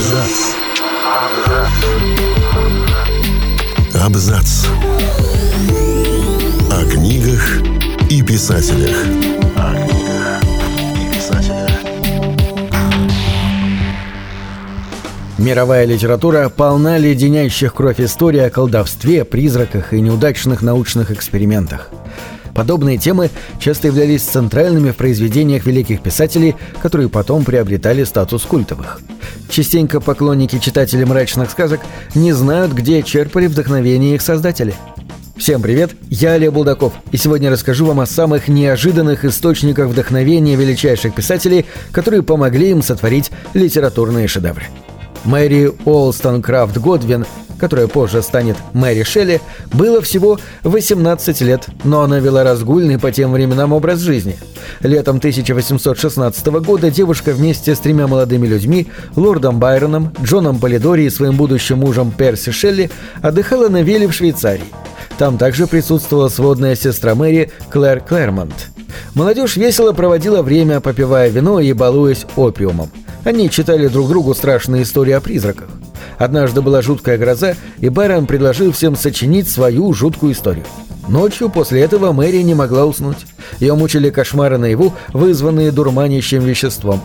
Абзац. Абзац. О книгах и писателях. О книгах и писателях. Мировая литература полна леденящих кровь историй о колдовстве, призраках и неудачных научных экспериментах. Подобные темы часто являлись центральными в произведениях великих писателей, которые потом приобретали статус культовых. Частенько поклонники читателей мрачных сказок не знают, где черпали вдохновение их создатели. Всем привет, я Олег Булдаков, и сегодня расскажу вам о самых неожиданных источниках вдохновения величайших писателей, которые помогли им сотворить литературные шедевры. Мэри Олстон Крафт Годвин которая позже станет Мэри Шелли, было всего 18 лет, но она вела разгульный по тем временам образ жизни. Летом 1816 года девушка вместе с тремя молодыми людьми, лордом Байроном, Джоном Полидори и своим будущим мужем Перси Шелли, отдыхала на Веле в Швейцарии. Там также присутствовала сводная сестра Мэри Клэр Клэрмонт. Молодежь весело проводила время, попивая вино и балуясь опиумом. Они читали друг другу страшные истории о призраках. Однажды была жуткая гроза, и Байрон предложил всем сочинить свою жуткую историю. Ночью после этого Мэри не могла уснуть. Ее мучили кошмары наяву, вызванные дурманящим веществом.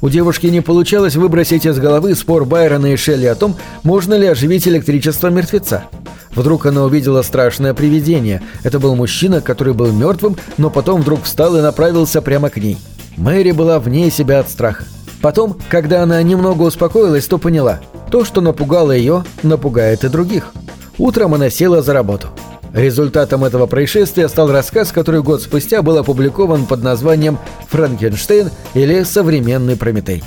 У девушки не получалось выбросить из головы спор Байрона и Шелли о том, можно ли оживить электричество мертвеца. Вдруг она увидела страшное привидение. Это был мужчина, который был мертвым, но потом вдруг встал и направился прямо к ней. Мэри была вне себя от страха. Потом, когда она немного успокоилась, то поняла – то, что напугало ее, напугает и других. Утром она села за работу. Результатом этого происшествия стал рассказ, который год спустя был опубликован под названием «Франкенштейн» или «Современный Прометей».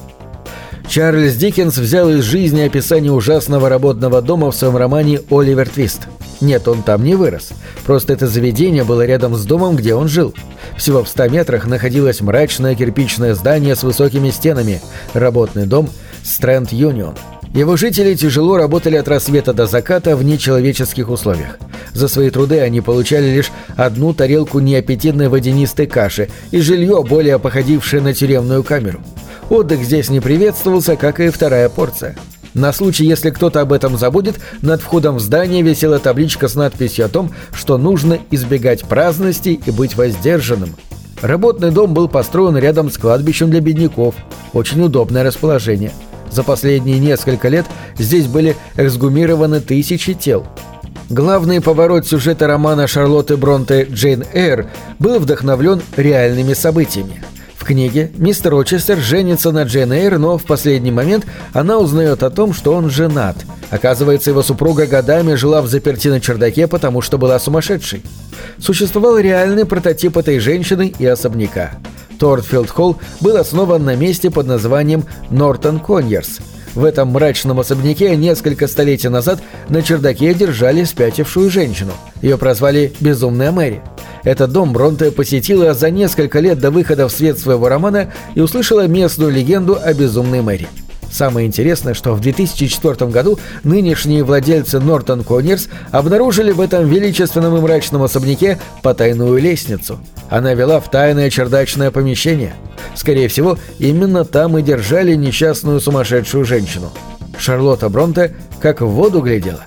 Чарльз Диккенс взял из жизни описание ужасного работного дома в своем романе «Оливер Твист». Нет, он там не вырос. Просто это заведение было рядом с домом, где он жил. Всего в 100 метрах находилось мрачное кирпичное здание с высокими стенами, работный дом Стрэнд Юнион – его жители тяжело работали от рассвета до заката в нечеловеческих условиях. За свои труды они получали лишь одну тарелку неаппетитной водянистой каши и жилье, более походившее на тюремную камеру. Отдых здесь не приветствовался, как и вторая порция. На случай, если кто-то об этом забудет, над входом в здание висела табличка с надписью о том, что нужно избегать праздности и быть воздержанным. Работный дом был построен рядом с кладбищем для бедняков. Очень удобное расположение – за последние несколько лет здесь были эксгумированы тысячи тел. Главный поворот сюжета романа Шарлотты Бронте «Джейн Эйр» был вдохновлен реальными событиями. В книге мистер Рочестер женится на Джейн Эйр, но в последний момент она узнает о том, что он женат. Оказывается, его супруга годами жила в заперти на чердаке, потому что была сумасшедшей. Существовал реальный прототип этой женщины и особняка. Тортфилд Холл был основан на месте под названием Нортон Коньерс. В этом мрачном особняке несколько столетий назад на чердаке держали спятившую женщину. Ее прозвали «Безумная Мэри». Этот дом Бронте посетила за несколько лет до выхода в свет своего романа и услышала местную легенду о безумной Мэри. Самое интересное, что в 2004 году нынешние владельцы Нортон Коннерс обнаружили в этом величественном и мрачном особняке потайную лестницу. Она вела в тайное чердачное помещение. Скорее всего, именно там и держали несчастную сумасшедшую женщину. Шарлотта Бронте как в воду глядела.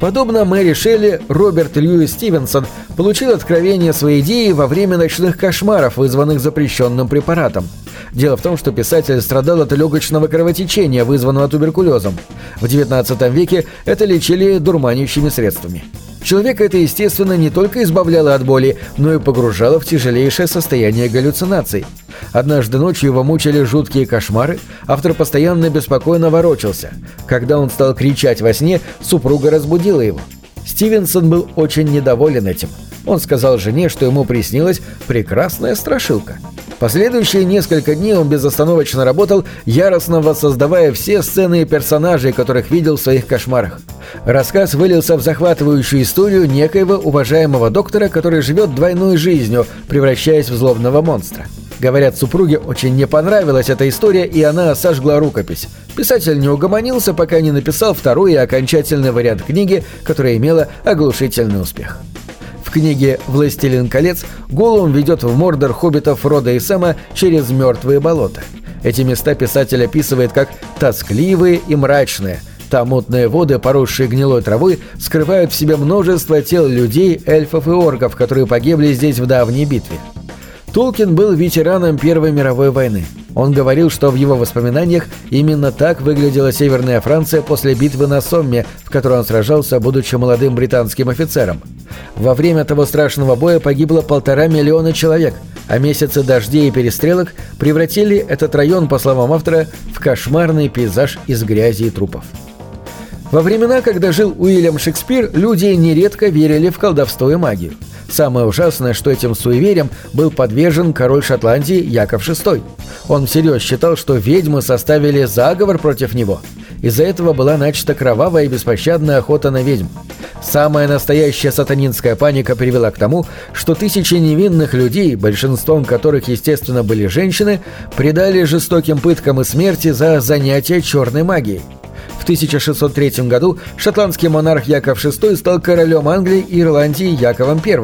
Подобно Мэри Шелли, Роберт Льюис Стивенсон получил откровение своей идеи во время ночных кошмаров, вызванных запрещенным препаратом – Дело в том, что писатель страдал от легочного кровотечения, вызванного туберкулезом. В XIX веке это лечили дурманящими средствами. Человека это, естественно, не только избавляло от боли, но и погружало в тяжелейшее состояние галлюцинаций. Однажды ночью его мучили жуткие кошмары, автор постоянно беспокойно ворочался. Когда он стал кричать во сне, супруга разбудила его. Стивенсон был очень недоволен этим. Он сказал жене, что ему приснилась прекрасная страшилка – Последующие несколько дней он безостановочно работал, яростно воссоздавая все сцены и персонажей, которых видел в своих кошмарах. Рассказ вылился в захватывающую историю некоего уважаемого доктора, который живет двойной жизнью, превращаясь в злобного монстра. Говорят, супруге очень не понравилась эта история, и она сожгла рукопись. Писатель не угомонился, пока не написал второй и окончательный вариант книги, которая имела оглушительный успех книге «Властелин колец» Голум ведет в Мордор хоббитов Рода и Сэма через мертвые болота. Эти места писатель описывает как «тоскливые и мрачные», там мутные воды, поросшие гнилой травой, скрывают в себе множество тел людей, эльфов и орков, которые погибли здесь в давней битве. Толкин был ветераном Первой мировой войны. Он говорил, что в его воспоминаниях именно так выглядела Северная Франция после битвы на Сомме, в которой он сражался, будучи молодым британским офицером. Во время того страшного боя погибло полтора миллиона человек, а месяцы дождей и перестрелок превратили этот район, по словам автора, в кошмарный пейзаж из грязи и трупов. Во времена, когда жил Уильям Шекспир, люди нередко верили в колдовство и магию. Самое ужасное, что этим суеверием был подвержен король Шотландии Яков VI. Он всерьез считал, что ведьмы составили заговор против него. Из-за этого была начата кровавая и беспощадная охота на ведьм. Самая настоящая сатанинская паника привела к тому, что тысячи невинных людей, большинством которых, естественно, были женщины, предали жестоким пыткам и смерти за занятия черной магией. В 1603 году шотландский монарх Яков VI стал королем Англии и Ирландии Яковом I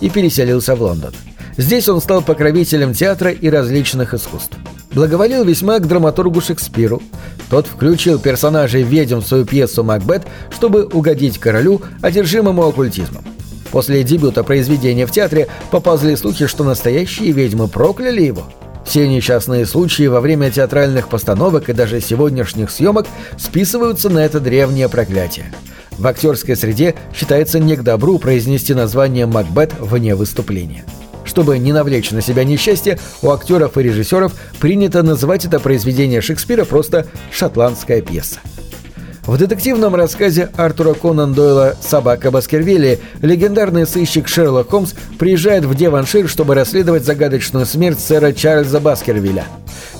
и переселился в Лондон. Здесь он стал покровителем театра и различных искусств. Благоволил весьма к драматургу Шекспиру. Тот включил персонажей ведьм в свою пьесу «Макбет», чтобы угодить королю, одержимому оккультизмом. После дебюта произведения в театре поползли слухи, что настоящие ведьмы прокляли его – все несчастные случаи во время театральных постановок и даже сегодняшних съемок списываются на это древнее проклятие. В актерской среде считается не к добру произнести название «Макбет» вне выступления. Чтобы не навлечь на себя несчастье, у актеров и режиссеров принято называть это произведение Шекспира просто «шотландская пьеса». В детективном рассказе Артура Конан Дойла «Собака Баскервилли» легендарный сыщик Шерлок Холмс приезжает в Деваншир, чтобы расследовать загадочную смерть сэра Чарльза Баскервилля.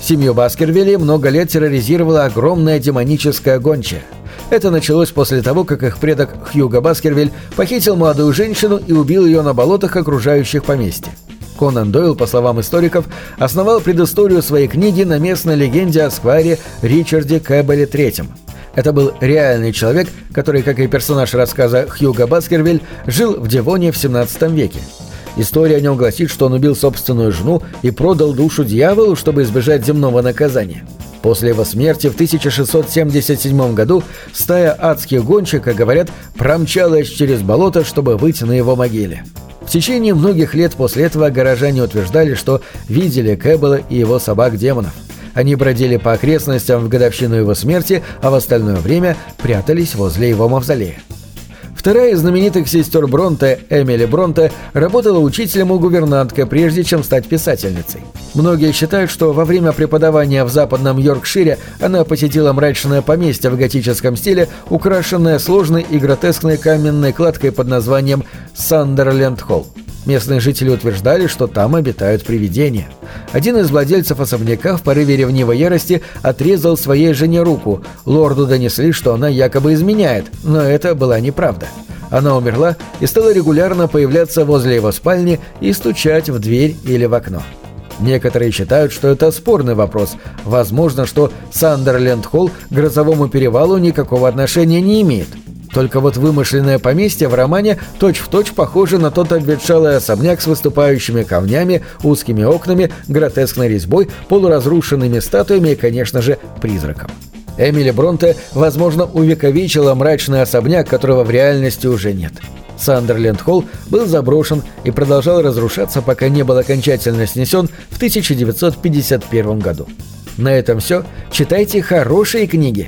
Семью Баскервилли много лет терроризировала огромная демоническая гончая. Это началось после того, как их предок Хьюго Баскервиль похитил молодую женщину и убил ее на болотах, окружающих поместье. Конан Дойл, по словам историков, основал предысторию своей книги на местной легенде о сквайре Ричарде Кэббеле III – это был реальный человек, который, как и персонаж рассказа Хьюга Баскервиль, жил в Девоне в 17 веке. История о нем гласит, что он убил собственную жену и продал душу дьяволу, чтобы избежать земного наказания. После его смерти в 1677 году стая адских гонщик, как говорят, промчалась через болото, чтобы выйти на его могиле. В течение многих лет после этого горожане утверждали, что видели Кэббела и его собак-демонов – они бродили по окрестностям в годовщину его смерти, а в остальное время прятались возле его мавзолея. Вторая из знаменитых сестер Бронте, Эмили Бронте, работала учителем у гувернантка, прежде чем стать писательницей. Многие считают, что во время преподавания в западном Йоркшире она посетила мрачное поместье в готическом стиле, украшенное сложной и гротескной каменной кладкой под названием «Сандерленд Холл». Местные жители утверждали, что там обитают привидения. Один из владельцев особняка в порыве ревнивой ярости отрезал своей жене руку. Лорду донесли, что она якобы изменяет, но это была неправда. Она умерла и стала регулярно появляться возле его спальни и стучать в дверь или в окно. Некоторые считают, что это спорный вопрос. Возможно, что Сандерленд Холл к грозовому перевалу никакого отношения не имеет. Только вот вымышленное поместье в романе точь-в-точь точь похоже на тот обветшалый особняк с выступающими камнями, узкими окнами, гротескной резьбой, полуразрушенными статуями и, конечно же, призраком. Эмили Бронте, возможно, увековечила мрачный особняк, которого в реальности уже нет. Сандерленд Холл был заброшен и продолжал разрушаться, пока не был окончательно снесен в 1951 году. На этом все. Читайте хорошие книги.